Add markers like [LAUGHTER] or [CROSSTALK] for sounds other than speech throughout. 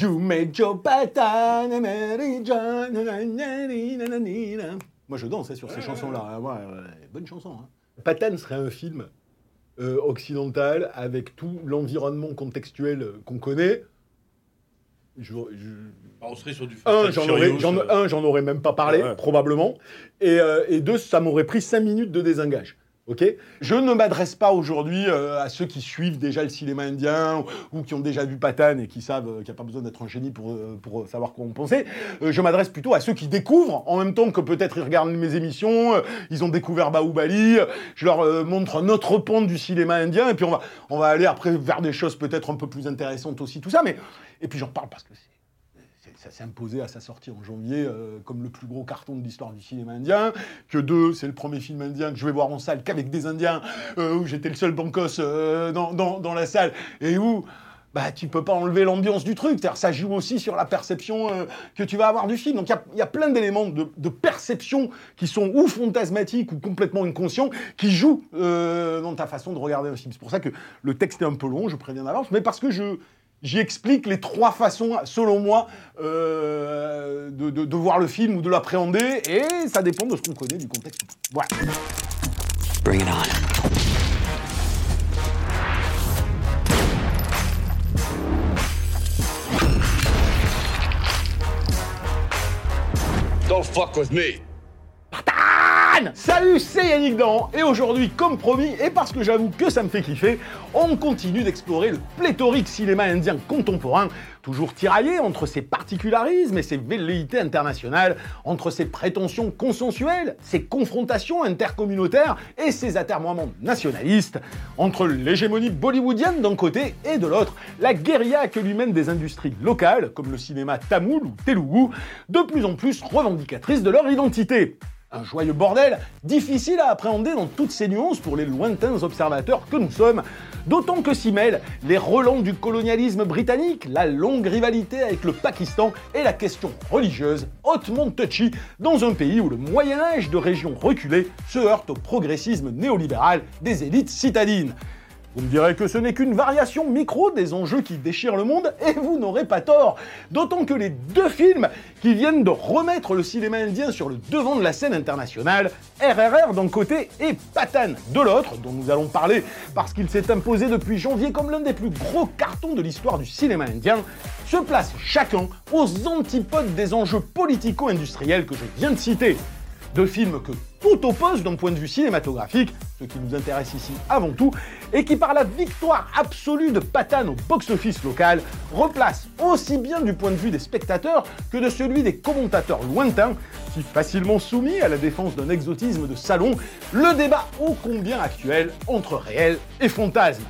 You made your pattern, Mary nananina. Moi, je dansais sur ces chansons-là. hein. Ouais, ouais, bonne chanson. Hein. Patane serait un film euh, occidental avec tout l'environnement contextuel euh, qu'on connaît. Je- je- On serait sur du Fast un, j'en aurais, j'en- euh, un, j'en aurais même pas parlé, Ouais. probablement. Et, euh, et deux, ça m'aurait pris cinq minutes de désengage. Ok Je ne m'adresse pas aujourd'hui euh, à ceux qui suivent déjà le cinéma indien ou, qui ont déjà vu Patane et qui savent euh, qu'il n'y a pas besoin d'être un génie pour, euh, savoir quoi en penser. Je m'adresse plutôt à ceux qui découvrent en même temps que peut-être ils regardent mes émissions, ils ont découvert Baoubali. je leur montre un autre pan du cinéma indien et puis on va, aller après vers des choses peut-être un peu plus intéressantes aussi, tout ça. Mais, et puis j'en parle parce que c'est- ça s'est imposé à sa sortie en janvier euh, comme le plus gros carton de l'histoire du cinéma indien. Que deux, c'est le premier film indien que je vais voir en salle qu'avec des Indiens, euh, où j'étais le seul bancos euh, dans, dans- dans la salle, et où bah, tu peux pas enlever l'ambiance du truc. Ça joue aussi sur la perception que tu vas avoir du film. Donc il y y, a plein d'éléments de, de perception qui sont ou fantasmatiques ou complètement inconscients qui jouent dans ta façon de regarder un film. C'est pour ça que le texte est un peu long, je préviens d'avance, mais parce que je J'y explique les trois façons, selon moi, euh, de, de- de voir le film ou de l'appréhender, et ça dépend de ce qu'on connaît du contexte. Voilà. Bring it on. Don't fuck with me. Salut, c'est Yannick Dan, et aujourd'hui, comme promis, et parce que j'avoue que ça me fait kiffer, on continue d'explorer le pléthorique cinéma indien contemporain, toujours tiraillé entre ses particularismes et ses velléités internationales, entre ses prétentions consensuelles, ses confrontations intercommunautaires et ses atermoiements nationalistes, entre l'hégémonie bollywoodienne d'un côté et de l'autre, la guérilla que lui mènent des industries locales, comme le cinéma tamoul ou telougou, de plus en plus revendicatrices de leur identité. Un joyeux bordel, difficile à appréhender dans toutes ses nuances pour les lointains observateurs que nous sommes, d'autant que s'y mêlent les relents du colonialisme britannique, la longue rivalité avec le Pakistan et la question religieuse hautement touchy dans un pays où le Moyen Âge de régions reculées se heurte au progressisme néolibéral des élites citadines. Vous me direz que ce n'est qu'une variation micro des enjeux qui déchirent le monde, et vous n'aurez pas tort. D'autant que les deux films qui viennent de remettre le cinéma indien sur le devant de la scène internationale, RRR d'un côté et Patan de l'autre, dont nous allons parler parce qu'il s'est imposé depuis janvier comme l'un des plus gros cartons de l'histoire du cinéma indien, se placent chacun aux antipodes des enjeux politico-industriels que je viens de citer. Deux films que tout oppose d'un point de vue cinématographique, ce qui nous intéresse ici avant tout, et qui par la victoire absolue de Patane au box-office local, replace aussi bien du point de vue des spectateurs que de celui des commentateurs lointains, si facilement soumis à la défense d'un exotisme de salon, le débat ô combien actuel entre réel et fantasme.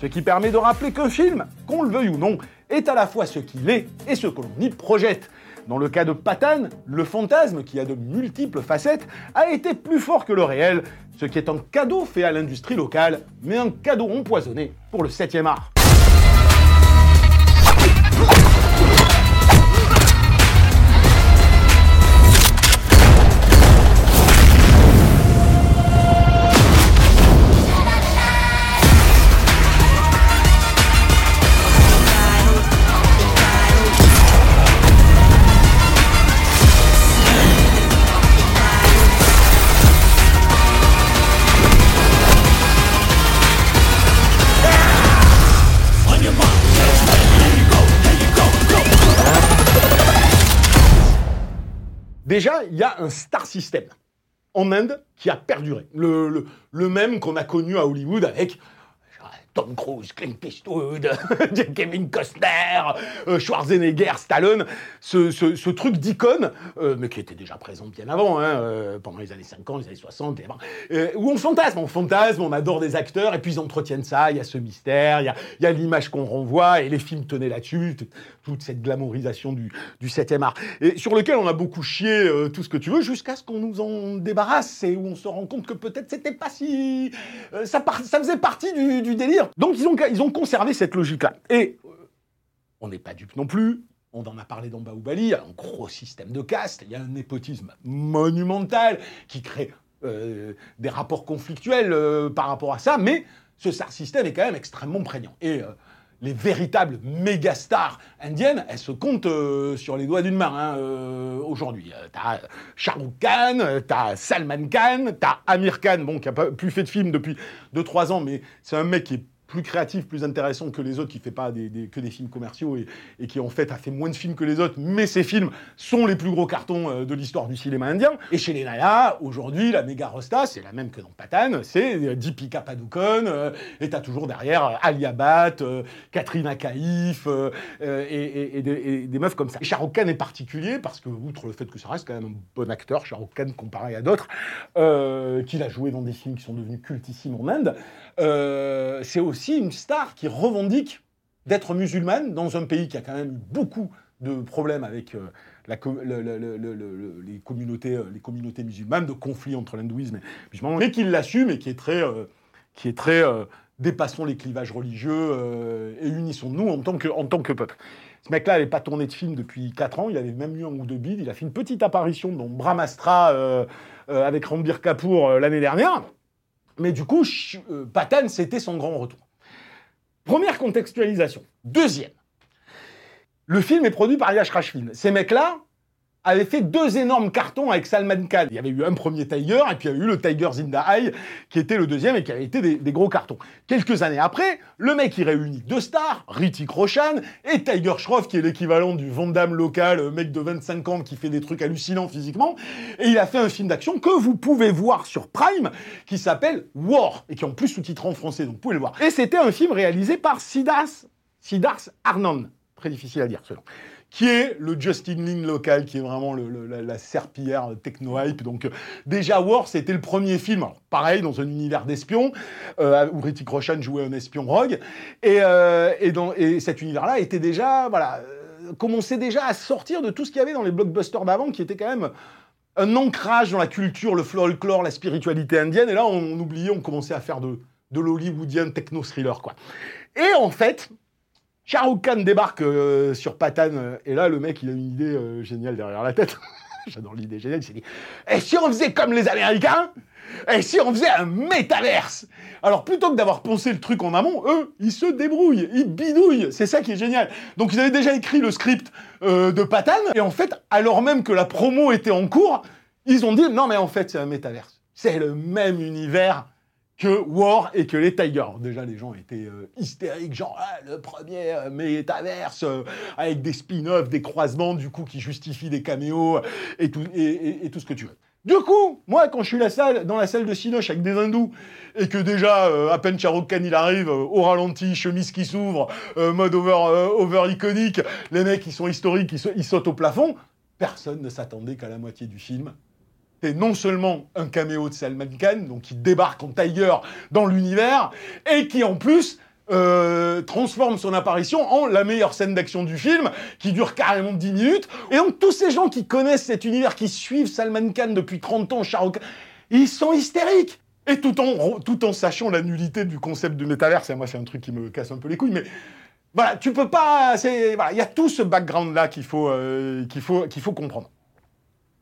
Ce qui permet de rappeler qu'un film, qu'on le veuille ou non, est à la fois ce qu'il est et ce que l'on y projette. Dans le cas de Patane, le fantasme, qui a de multiples facettes, a été plus fort que le réel, ce qui est un cadeau fait à l'industrie locale, mais un cadeau empoisonné pour le 7e art. Déjà, il y a un star system en Inde qui a perduré. Le, le- le même qu'on a connu à Hollywood avec Tom Cruise, Clint Eastwood, [LAUGHS] Kevin Costner, euh, Schwarzenegger, Stallone, ce, truc d'icône, euh, mais qui était déjà présent bien avant, hein, euh, pendant les années 50, les années 60, où on fantasme, on fantasme, on adore des acteurs, et puis ils entretiennent ça, il y a ce mystère, il y a, l'image qu'on renvoie, et les films tenaient là-dessus, toute cette glamourisation du, du 7e art, et sur lequel on a beaucoup chié tout ce que tu veux, jusqu'à ce qu'on nous en débarrasse, et où on se rend compte que peut-être c'était pas si... ça, faisait partie du délire donc ils ont, ils ont conservé cette logique-là. Et euh, on n'est pas dupe non plus. On en a parlé dans Baoubali, un gros système de caste, il y a un népotisme monumental qui crée euh, des rapports conflictuels euh, par rapport à ça, mais ce système est quand même extrêmement prégnant. Et les véritables méga stars indiennes, elles se comptent sur les doigts d'une main hein, aujourd'hui. t'as Shah Rukh Khan, t'as Salman Khan, t'as Amir Khan, bon, qui a pas plus fait de films depuis 2-3 ans, mais c'est un mec qui est plus créatif, plus intéressant que les autres, qui fait pas que des films commerciaux et, qui en fait a fait moins de films que les autres, mais ces films sont les plus gros cartons euh, de l'histoire du cinéma indien. Et chez les Naya, aujourd'hui, la méga rosta, c'est la même que dans Patan, c'est euh, Deepika Padukone, euh, et t'as toujours derrière Alia Bhatt, Katrina Kaif, et, des, meufs comme ça. Et Shah Khan est particulier parce que, outre le fait que ça reste quand même un bon acteur, Shah Khan comparé à d'autres, qu'il a joué dans des films qui sont devenus cultissimes en Inde, c'est aussi une star qui revendique d'être musulmane dans un pays qui a quand même beaucoup de problèmes avec euh, les, communautés, euh, musulmanes, de conflits entre l'hindouisme et musulman, mais qui l'assume et qui est très, euh, qui est très dépassons les clivages religieux et unissons-nous en tant que peuple. Ce mec-là n'avait pas tourné de film depuis 4 ans, il avait même eu un ou deux bides, il a fait une petite apparition dans Brahmastra avec Rambir Kapoor l'année dernière. Mais du coup, Patan, c'était son grand retour. Première contextualisation. Deuxième. Le film est produit par Yash Rashfin. Ces mecs-là avaient fait deux énormes cartons avec Salman Khan. Il y avait eu un premier Tiger, et puis il y a eu le Tiger Zinda qui était le deuxième et qui avait été des, gros cartons. Quelques années après, le mec, il réunit deux stars, Ritik Roshan et Tiger Shroff, qui est l'équivalent du Vandam local, mec de 25 ans qui fait des trucs hallucinants physiquement. Et il a fait un film d'action que vous pouvez voir sur Prime, qui s'appelle War, et qui en plus sous-titré en français, donc vous pouvez le voir. Et c'était un film réalisé par Siddharth, Siddharth Arnand. Très difficile à dire, selon qui est le Justin Lin local, qui est vraiment la, serpillière techno-hype. Donc, euh, déjà, War, c'était le premier film, pareil, dans un univers d'espions, euh, où Ritik Roshan jouait un espion rogue. Et, euh, cet univers-là était déjà, voilà, commençait déjà à sortir de tout ce qu'il y avait dans les blockbusters d'avant, qui était quand même un ancrage dans la culture, le folklore, la spiritualité indienne. Et là, on, oubliait, on commençait à faire de, de l'hollywoodien techno-thriller, quoi. Et en fait, Khan débarque euh, sur Patane, euh, et là, le mec, il a une idée euh, géniale derrière la tête. [LAUGHS] J'adore l'idée géniale. Il s'est dit Et si on faisait comme les Américains? Et si on faisait un métaverse? Alors, plutôt que d'avoir pensé le truc en amont, eux, ils se débrouillent, ils bidouillent. C'est ça qui est génial. Donc, ils avaient déjà écrit le script de Patane, et en fait, alors même que la promo était en cours, ils ont dit Non, mais en fait, c'est un métaverse. C'est le même univers que War et que les Tigers. Déjà, les gens étaient euh, hystériques, genre ah, le premier euh, métaverse euh, avec des spin-offs, des croisements, du coup, qui justifient des caméos et tout, et, tout ce que tu veux. Du coup, moi, quand je suis la salle, dans la salle de Sinoche avec des hindous, et que déjà, à peine Charouk Khan il arrive, au ralenti, chemise qui s'ouvre, mode over, over iconique, les mecs, ils sont historiques, ils sautent au plafond, personne ne s'attendait qu'à la moitié du film, c'est non seulement un caméo de Salman Khan, donc qui débarque en Tiger dans l'univers, et qui en plus euh, transforme son apparition en la meilleure scène d'action du film, qui dure carrément 10 minutes. Et donc tous ces gens qui connaissent cet univers, qui suivent Salman Khan depuis 30 ans, ils sont hystériques. Et tout en, tout en sachant la nullité du concept du métaverse, et moi c'est un truc qui me casse un peu les couilles, mais voilà, tu peux pas... Il y a tout ce background-là qu'il faut, euh, faut, qu'il faut comprendre.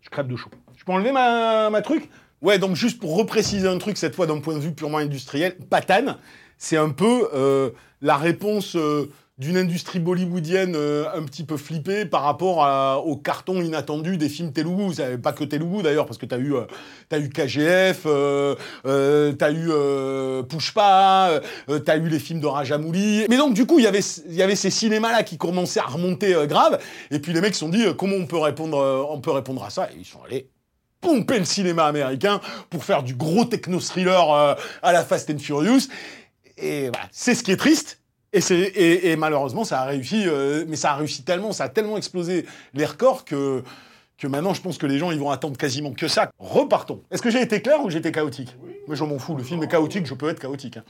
Je crève de chaud. Je peux enlever ma, truc? Ouais, donc juste pour repréciser un truc, cette fois d'un point de vue purement industriel, Patane, c'est un peu euh, la réponse euh, d'une industrie bollywoodienne euh, un petit peu flippée par rapport au carton inattendu des films Telugu. Pas que Telugu d'ailleurs, parce que t'as eu, as eu KGF, t'as eu Pushpa, t'as eu les films de Rajamouli. Mais donc du coup, il y avait, y avait ces cinémas-là qui commençaient à remonter grave, et puis les mecs se sont dit comment on peut répondre, on peut répondre à ça, et ils sont allés pomper le cinéma américain pour faire du gros techno-thriller euh, à la Fast and Furious. Et voilà, c'est ce qui est triste. Et, c'est, et, et malheureusement, ça a réussi, euh, mais ça a réussi tellement, ça a tellement explosé les records que, que maintenant, je pense que les gens, ils vont attendre quasiment que ça. Repartons. Est-ce que j'ai été clair ou j'étais chaotique? Mais je m'en fous, le film est chaotique, je peux être chaotique. hein.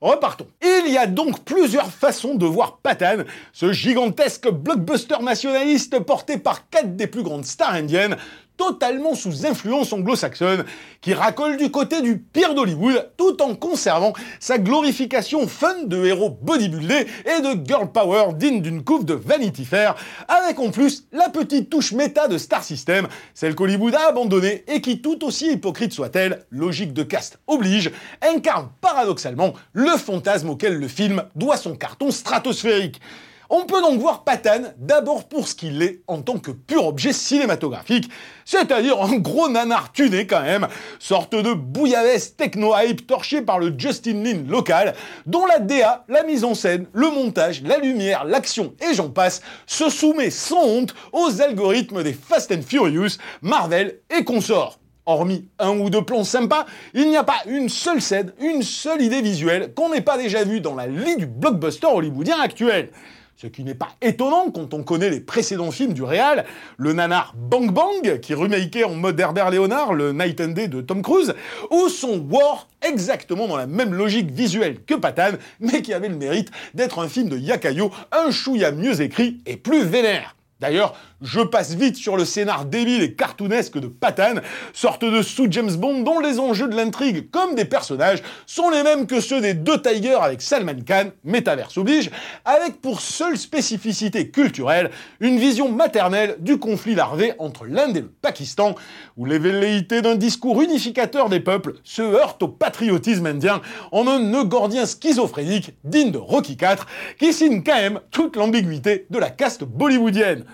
Repartons. Il y a donc plusieurs façons de voir Patane, ce gigantesque blockbuster nationaliste porté par quatre des plus grandes stars indiennes, totalement sous influence anglo-saxonne, qui racole du côté du pire d'Hollywood, tout en conservant sa glorification fun de héros bodybuildés et de girl power digne d'une couve de Vanity Fair, avec en plus la petite touche méta de Star System, celle qu'Hollywood a abandonnée et qui, tout aussi hypocrite soit-elle, logique de cast oblige, incarne paradoxalement le fantasme auquel le film doit son carton stratosphérique. On peut donc voir Patane d'abord pour ce qu'il est en tant que pur objet cinématographique, c'est-à-dire un gros nanar tuné quand même, sorte de bouillabaisse techno-hype torché par le Justin Lin local, dont la DA, la mise en scène, le montage, la lumière, l'action et j'en passe se soumet sans honte aux algorithmes des Fast and Furious, Marvel et consorts. Hormis un ou deux plans sympas, il n'y a pas une seule scène, une seule idée visuelle qu'on n'ait pas déjà vue dans la lie du blockbuster hollywoodien actuel. Ce qui n'est pas étonnant quand on connaît les précédents films du réal, le nanar Bang Bang, qui remakeait en mode Herbert Léonard le Night and Day de Tom Cruise, ou son War, exactement dans la même logique visuelle que Patane, mais qui avait le mérite d'être un film de Yakayo, un chouïa mieux écrit et plus vénère. D'ailleurs, je passe vite sur le scénar débile et cartoonesque de Patane, sorte de sous-James Bond dont les enjeux de l'intrigue, comme des personnages, sont les mêmes que ceux des deux Tigers avec Salman Khan, métaverse oblige, avec pour seule spécificité culturelle une vision maternelle du conflit larvé entre l'Inde et le Pakistan, où les velléités d'un discours unificateur des peuples se heurtent au patriotisme indien en un nœud gordien schizophrénique digne de Rocky IV, qui signe quand même toute l'ambiguïté de la caste bollywoodienne.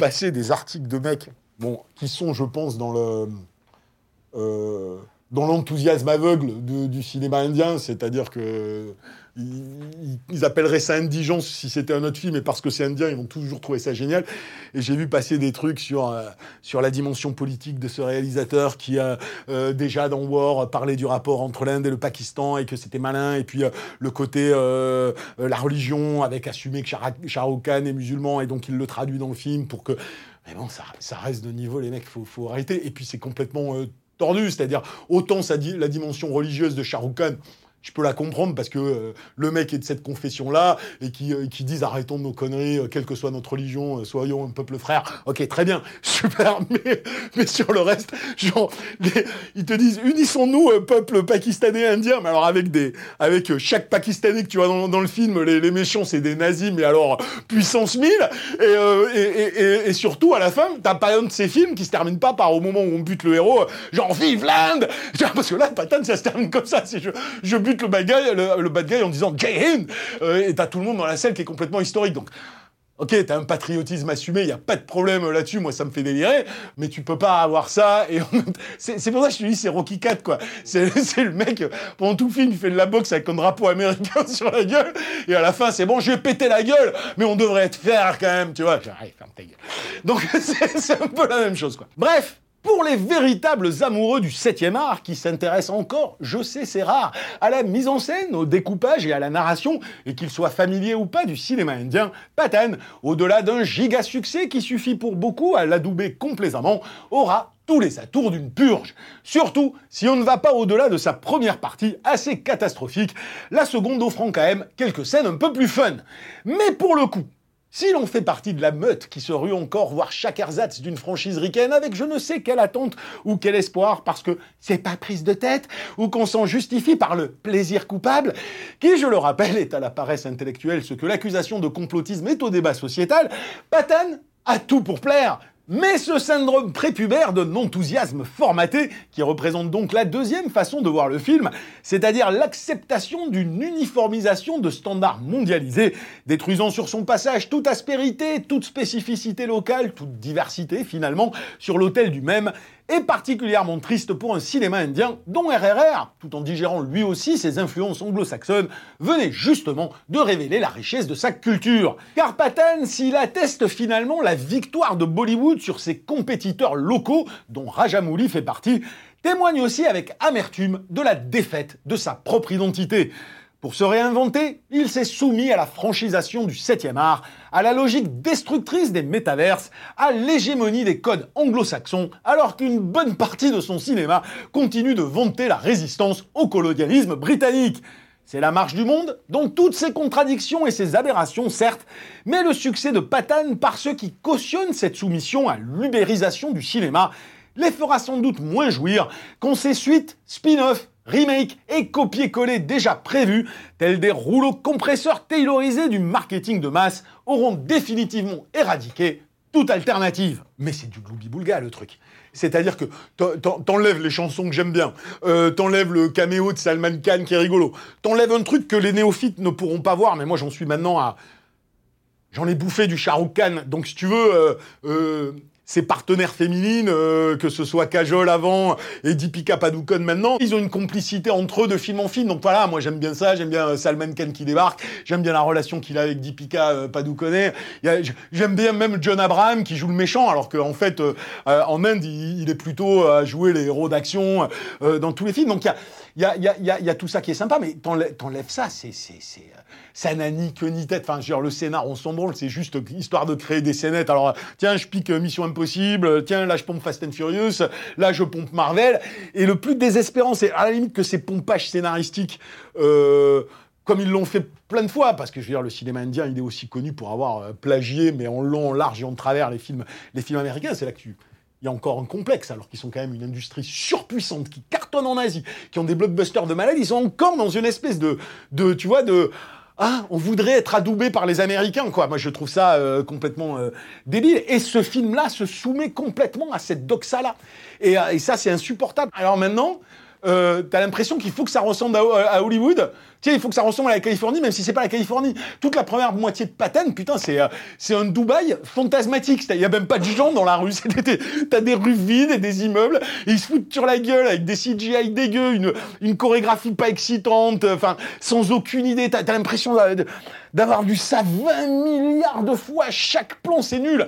Passer des articles de mecs, qui sont, je pense, dans le. euh, l'enthousiasme aveugle du cinéma indien, c'est-à-dire que ils, appelleraient ça indigence si c'était un autre film, et parce que c'est indien, ils vont toujours trouver ça génial. Et j'ai vu passer des trucs sur euh, sur la dimension politique de ce réalisateur qui a euh, déjà dans War parlé du rapport entre l'Inde et le Pakistan et que c'était malin, et puis euh, le côté la religion avec assumer que Shah Rukh Khan est musulman et donc il le traduit dans le film pour que mais bon, ça, reste de niveau, les mecs, faut, faut arrêter. Et puis c'est complètement tordu, c'est-à-dire autant la dimension religieuse de Shah Rukh Khan, je peux la comprendre parce que euh, le mec est de cette confession-là et qui, euh, qui disent arrêtons nos conneries, euh, quelle que soit notre religion, euh, soyons un peuple frère. Ok, très bien, [LAUGHS] super, mais, mais sur le reste, genre, les- ils te disent unissons-nous, euh, peuple pakistanais indien, mais alors avec des, avec euh, chaque pakistanais que tu vois dans, dans le film, les, les méchants c'est des nazis, mais alors puissance 1000, et, et, et, et- surtout à la fin, t'as pas un de ces films qui se termine pas par au moment où on bute le héros, genre vive l'Inde. [LAUGHS] Parce que là, Patane, ça se termine comme ça, je, je le bad guy, en disant Hind Euh, Et t'as tout le monde dans la salle qui est complètement historique, donc... Ok, t'as un patriotisme assumé, y a pas de problème là-dessus, moi ça me fait délirer, mais tu peux pas avoir ça, et c'est pour ça que je te dis c'est Rocky 4 quoi. [LAUGHS] C'est le mec, pendant tout le film, il fait de la boxe avec un drapeau américain [LAUGHS] sur la gueule, et à la fin c'est bon, je vais péter la gueule, mais on devrait être fier quand même, tu vois. Donc [LAUGHS] c'est un peu la même chose quoi. Bref, pour les véritables amoureux du 7e art qui s'intéressent encore, je sais c'est rare, à la mise en scène, au découpage et à la narration, et qu'ils soient familiers ou pas du cinéma indien, Patane, au-delà d'un giga succès qui suffit pour beaucoup à l'adouber complaisamment, aura tous les atours d'une purge. Surtout si on ne va pas au-delà de sa première partie, assez catastrophique, la seconde offrant quand même quelques scènes un peu plus fun. Mais pour le coup, si l'on fait partie de la meute qui se rue encore voir chaque ersatz d'une franchise ricaine avec je ne sais quelle attente ou quel espoir parce que c'est pas prise de tête ou qu'on s'en justifie par le plaisir coupable, qui, je le rappelle, est à la paresse intellectuelle ce que l'accusation de complotisme est au débat sociétal, Patane a tout pour plaire. Mais ce syndrome prépubère de non-enthousiasme formaté, qui représente donc la deuxième façon de voir le film, c'est-à-dire l'acceptation d'une uniformisation de standards mondialisés, détruisant sur son passage toute aspérité, toute spécificité locale, toute diversité finalement, sur l'autel du même, est particulièrement triste pour un cinéma indien dont RRR, tout en digérant lui aussi ses influences anglo-saxonnes, venait justement de révéler la richesse de sa culture. Car Pathan, s'il atteste finalement la victoire de Bollywood sur ses compétiteurs locaux, dont Rajamouli fait partie, témoigne aussi avec amertume de la défaite de sa propre identité. Pour se réinventer, il s'est soumis à la franchisation du 7e art, à la logique destructrice des métaverses, à l'hégémonie des codes anglo-saxons, alors qu'une bonne partie de son cinéma continue de vanter la résistance au colonialisme britannique. C'est la marche du monde, dont toutes ses contradictions et ses aberrations, certes, mais le succès de Patane par ceux qui cautionnent cette soumission à l'ubérisation du cinéma les fera sans doute moins jouir quand ces suites, spin-off, remake et copier-coller déjà prévus, tels des rouleaux compresseurs taylorisés du marketing de masse, auront définitivement éradiqué toute alternative. Mais c'est du gloubi-boulga le truc. C'est-à-dire que t'enlèves les chansons que j'aime bien, euh, t'enlèves le caméo de Salman Khan qui est rigolo, t'enlèves un truc que les néophytes ne pourront pas voir, mais moi j'en suis maintenant à... J'en ai bouffé du Shah Khan, donc si tu veux, euh, euh, ses partenaires féminines, euh, que ce soit Kajol avant et Deepika Padukone maintenant, ils ont une complicité entre eux de film en film. Donc voilà, moi j'aime bien ça, j'aime bien Salman Khan qui débarque, j'aime bien la relation qu'il a avec Deepika euh, Padukone. J'aime bien même John Abraham qui joue le méchant, alors qu'en fait euh, en Inde il, est plutôt à jouer les héros d'action dans tous les films. Donc il y a il y a, y, a, y a, tout ça qui est sympa, mais t'enlèves ça, c'est ça n'a ni queue ni tête. Enfin, genre, le scénar, on s'en branle, c'est juste histoire de créer des scénettes. Alors, tiens, je pique Mission Impossible, tiens, là, je pompe Fast and Furious, là, je pompe Marvel. Et le plus désespérant, c'est à la limite que ces pompages scénaristiques, euh, comme ils l'ont fait plein de fois, parce que je veux dire, le cinéma indien, il est aussi connu pour avoir euh, plagié, mais en long, en large et en travers, les films, les films américains. C'est là que tu il y a encore un complexe, alors qu'ils sont quand même une industrie surpuissante, qui cartonne en Asie, qui ont des blockbusters de malades, ils sont encore dans une espèce de tu vois, de... Ah, on voudrait être adoubé par les Américains, quoi. Moi, je trouve ça euh, complètement euh, débile. Et ce film-là se soumet complètement à cette doxa-là. Et, euh, et ça, c'est insupportable. Alors maintenant, euh, t'as l'impression qu'il faut que ça ressemble à, Hollywood. Sais, il faut que ça ressemble à la Californie, même si c'est pas la Californie. Toute la première moitié de Patane, putain, c'est euh, c'est un Dubaï fantasmatique. Il y a même pas de gens dans la rue. [LAUGHS] T'as des rues vides et des immeubles, ils se foutent sur la gueule avec des CGI dégueux, une, une chorégraphie pas excitante, enfin, sans aucune idée. T'as as, l'impression d'avoir vu ça 20 milliards de fois. Chaque plan, c'est nul.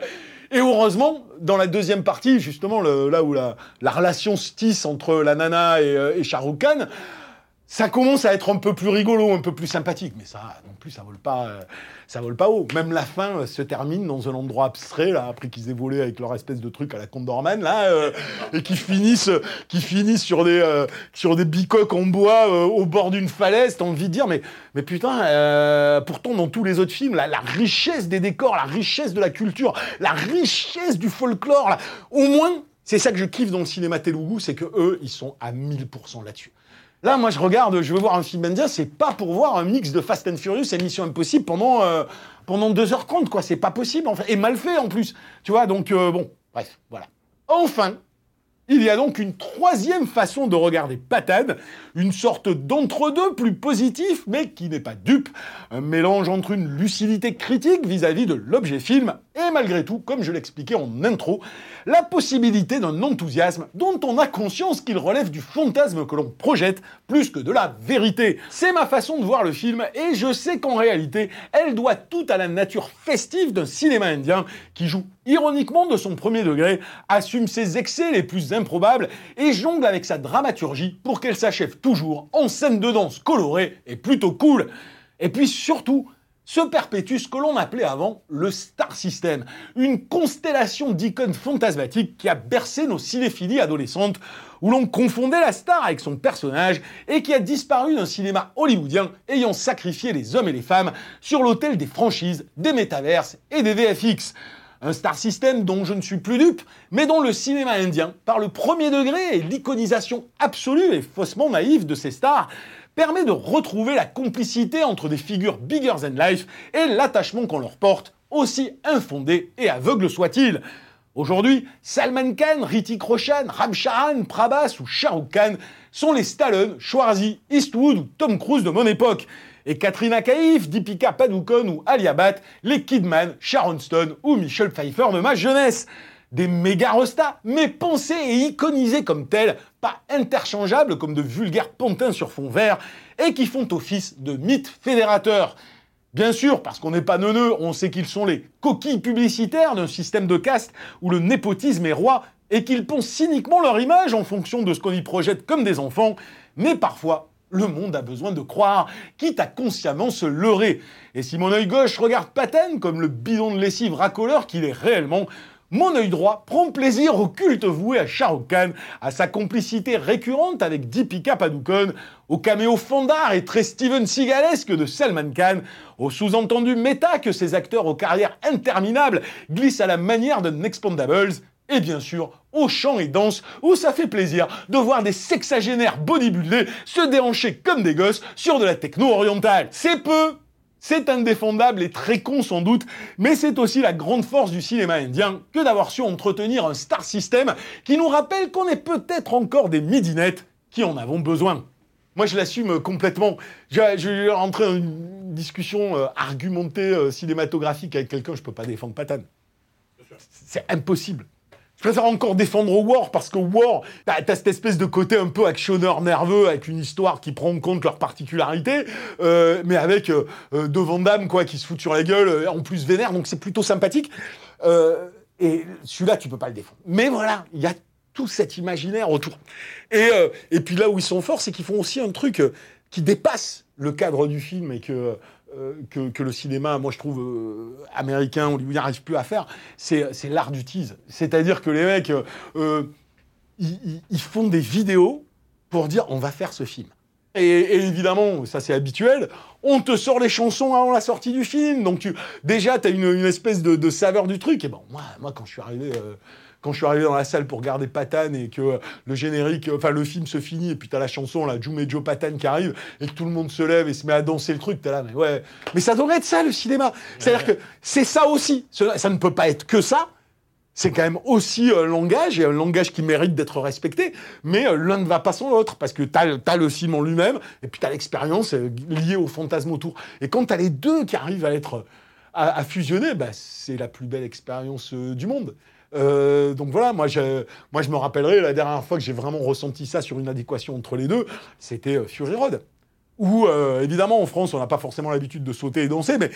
Et heureusement, dans la deuxième partie, justement, là où la, relation se tisse entre la nana et, euh, et ça commence à être un peu plus rigolo, un peu plus sympathique, mais ça non plus, ça vole pas, euh, ça vole pas haut. Même la fin euh, se termine dans un endroit abstrait, là, après qu'ils aient volé avec leur espèce de truc à la Condorman, là, euh, et qui finissent, qui finissent sur des, sur des bicoques en bois au bord d'une falaise. T'as envie de dire, mais, mais putain, pourtant dans tous les autres films, la richesse des décors, la richesse de la culture, la richesse du folklore, là, au moins, c'est ça que je kiffe dans le cinéma telugu, c'est que eux, ils sont à 1000% là-dessus. Là, moi, je regarde, je veux voir un film indien, c'est pas pour voir un mix de Fast and Furious et Mission Impossible pendant, euh, pendant 2h30, quoi. C'est pas possible, en fait. Et mal fait, en plus. Tu vois, donc, euh, bon, bref, voilà. Enfin, il y a donc une troisième façon de regarder Patane, une sorte d'entre-deux plus positif, mais qui n'est pas dupe, un mélange entre une lucidité critique vis-à-vis de l'objet film, et malgré tout, comme je l'expliquais en intro, la possibilité d'un enthousiasme dont on a conscience qu'il relève du fantasme que l'on projette plus que de la vérité. C'est ma façon de voir le film, et je sais qu'en réalité, elle doit tout à la nature festive d'un cinéma indien qui joue ironiquement de son premier degré, assume ses excès les plus improbables et jongle avec sa dramaturgie pour qu'elle s'achève toujours en scène de danse colorée et plutôt cool. Et puis surtout, se perpétue ce que l'on appelait avant le Star System, une constellation d'icônes fantasmatiques qui a bercé nos cinéphilies adolescentes, où l'on confondait la star avec son personnage et qui a disparu d'un cinéma hollywoodien ayant sacrifié les hommes et les femmes sur l'autel des franchises, des métaverses et des VFX. Un star system dont je ne suis plus dupe, mais dont le cinéma indien, par le premier degré et l'iconisation absolue et faussement naïve de ces stars, permet de retrouver la complicité entre des figures bigger than life et l'attachement qu'on leur porte, aussi infondé et aveugle soit-il. Aujourd'hui, Salman Khan, Ritik Roshan, Ram Prabhas ou Shah Rukh Khan sont les Stallone, Schwarzy, Eastwood ou Tom Cruise de mon époque et Katrina Kaif, Deepika Padukone ou Alia Bhatt, les Kidman, Sharon Stone ou Michelle Pfeiffer de ma jeunesse. Des méga rostas, mais pensés et iconisés comme tels, pas interchangeables comme de vulgaires pantins sur fond vert, et qui font office de mythes fédérateurs. Bien sûr, parce qu'on n'est pas neuneux, on sait qu'ils sont les coquilles publicitaires d'un système de caste où le népotisme est roi et qu'ils pensent cyniquement leur image en fonction de ce qu'on y projette comme des enfants, mais parfois le monde a besoin de croire, quitte à consciemment se leurrer. Et si mon œil gauche regarde Patton comme le bidon de lessive racoleur qu'il est réellement, mon œil droit prend plaisir au culte voué à Shah Rukh Khan, à sa complicité récurrente avec Deepika Padukone, au caméo fondard et très Steven Seagalesque de Salman Khan, au sous-entendu méta que ces acteurs aux carrières interminables glissent à la manière de Expandables, et bien sûr au chant et danse où ça fait plaisir de voir des sexagénaires bodybuildés se déhancher comme des gosses sur de la techno orientale. C'est peu, c'est indéfendable et très con sans doute, mais c'est aussi la grande force du cinéma indien que d'avoir su entretenir un star system qui nous rappelle qu'on est peut-être encore des midinettes qui en avons besoin. Moi, je l'assume complètement. Je, vais rentrer dans une discussion euh, argumentée euh, cinématographique avec quelqu'un, je peux pas défendre Patane. C'est impossible. Je préfère encore défendre War parce que War, t'as as cette espèce de côté un peu actionneur nerveux avec une histoire qui prend en compte leurs particularités, euh, mais avec euh, euh, deux quoi qui se foutent sur la gueule, en plus vénère, donc c'est plutôt sympathique. et celui-là, tu peux pas le défendre. Mais voilà, il y a tout cet imaginaire autour. Et, et puis là où ils sont forts, c'est qu'ils font aussi un truc qui dépasse le cadre du film et que euh, que, le cinéma, moi je trouve, euh, américain, on lui n'arrive plus à faire, c'est l'art du tease. C'est-à-dire que les mecs, euh, ils, font des vidéos pour dire on va faire ce film. Et, évidemment, ça c'est habituel, on te sort les chansons avant la sortie du film, donc tu, déjà tu as une, espèce de, saveur du truc. Et bon, moi, moi quand je suis arrivé quand je suis arrivé dans la salle pour regarder Patane et que le générique, enfin le film se finit et puis t'as la chanson là, Jume Joe Patane qui arrive et que tout le monde se lève et se met à danser le truc, t'es là, mais ouais. Mais ça devrait être ça le cinéma. C'est-à-dire que c'est ça aussi. Ça ne peut pas être que ça. C'est quand même aussi un langage, et un langage qui mérite d'être respecté, mais euh, l'un ne va pas sans l'autre, parce que t'as as le film en lui-même, et puis t'as l'expérience euh, liée au fantasme autour. Et quand t'as les deux qui arrivent à être à, fusionner, bah, c'est la plus belle expérience euh, du monde. Euh, donc voilà, moi je, moi je me rappellerai la dernière fois que j'ai vraiment ressenti ça sur une adéquation entre les deux, c'était euh, Fury Road. Où euh, évidemment en France on n'a pas forcément l'habitude de sauter et danser, mais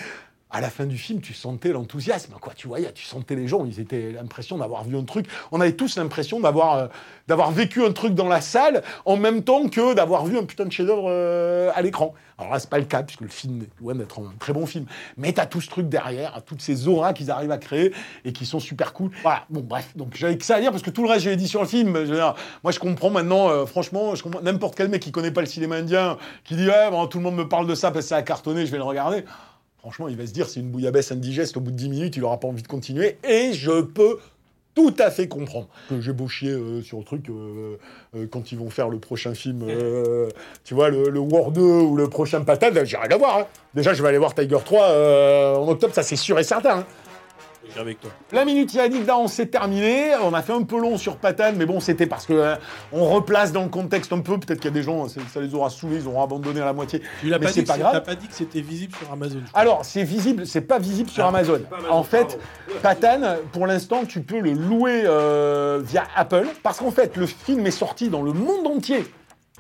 à la fin du film, tu sentais l'enthousiasme, quoi. Tu voyais, tu sentais les gens, ils étaient l'impression d'avoir vu un truc. On avait tous l'impression d'avoir euh, vécu un truc dans la salle en même temps que d'avoir vu un putain de chef-d'œuvre euh, à l'écran. Alors là, c'est pas le cas puisque le film est loin d'être un très bon film, mais t'as tout ce truc derrière, toutes ces auras qu'ils arrivent à créer et qui sont super cool. Voilà. Bon, bref. Donc j'avais que ça à dire parce que tout le reste, j'ai dit sur le film. moi, je comprends maintenant. Euh, franchement, je comprends n'importe quel mec qui connaît pas le cinéma indien, qui dit ouais, bon, tout le monde me parle de ça parce que ça a cartonné, je vais le regarder franchement, il va se dire, c'est une bouillabaisse indigeste, au bout de 10 minutes, il n'aura pas envie de continuer. Et je peux tout à fait comprendre que j'ai beau euh, sur le truc euh, euh, quand ils vont faire le prochain film, tu vois, le, War 2 ou le prochain Patate, j'ai rien à voir. Hein. Déjà, je vais aller voir Tiger 3 en octobre, ça c'est sûr et certain. Hein avec toi. La minute Yannick on s'est terminé. On a fait un peu long sur Patane, mais bon, c'était parce que euh, on replace dans le contexte un peu. Peut-être qu'il y a des gens, ça les aura saoulés, ils auront abandonné à la moitié. Tu l'as pas, dit pas grave. pas dit que c'était visible sur Amazon. Alors, c'est visible, c'est pas visible sur ah, Amazon. En fait, Patane, pour l'instant, tu peux le louer euh, via Apple, parce qu'en fait, le film est sorti dans le monde entier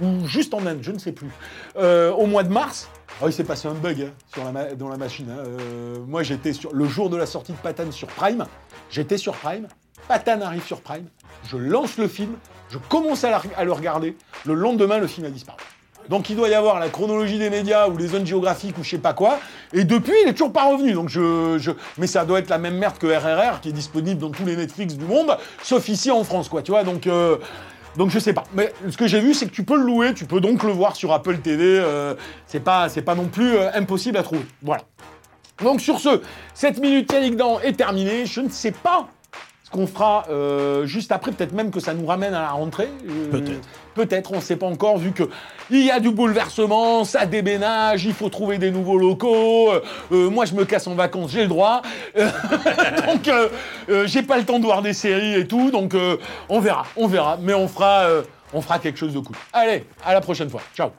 ou juste en Inde, je ne sais plus, euh, au mois de mars. Oh, il s'est passé un bug hein, dans la machine. Hein. Euh, moi, j'étais sur le jour de la sortie de Patane sur Prime. J'étais sur Prime. Patane arrive sur Prime. Je lance le film. Je commence à, le regarder. Le lendemain, le film a disparu. Donc il doit y avoir la chronologie des médias ou les zones géographiques ou je sais pas quoi. Et depuis, il est toujours pas revenu. Donc je, je, mais ça doit être la même merde que RRR qui est disponible dans tous les Netflix du monde, sauf ici en France, quoi. Tu vois. Donc euh, donc je sais pas. Mais ce que j'ai vu, c'est que tu peux le louer, tu peux donc le voir sur Apple TV. Euh, c'est pas, c'est pas non plus euh, impossible à trouver. Voilà. Donc sur ce, cette minute Yannick Dan est terminée. Je ne sais pas ce qu'on fera euh, juste après, peut-être même que ça nous ramène à la rentrée. Peut-être. Peut-être, on ne sait pas encore, vu qu'il y a du bouleversement, ça déménage, il faut trouver des nouveaux locaux. Euh, moi, je me casse en vacances, j'ai le droit. [LAUGHS] donc, j'ai pas le temps de voir des séries et tout. Donc, on verra, on verra. Mais on fera, on fera quelque chose de cool. Allez, à la prochaine fois. Ciao.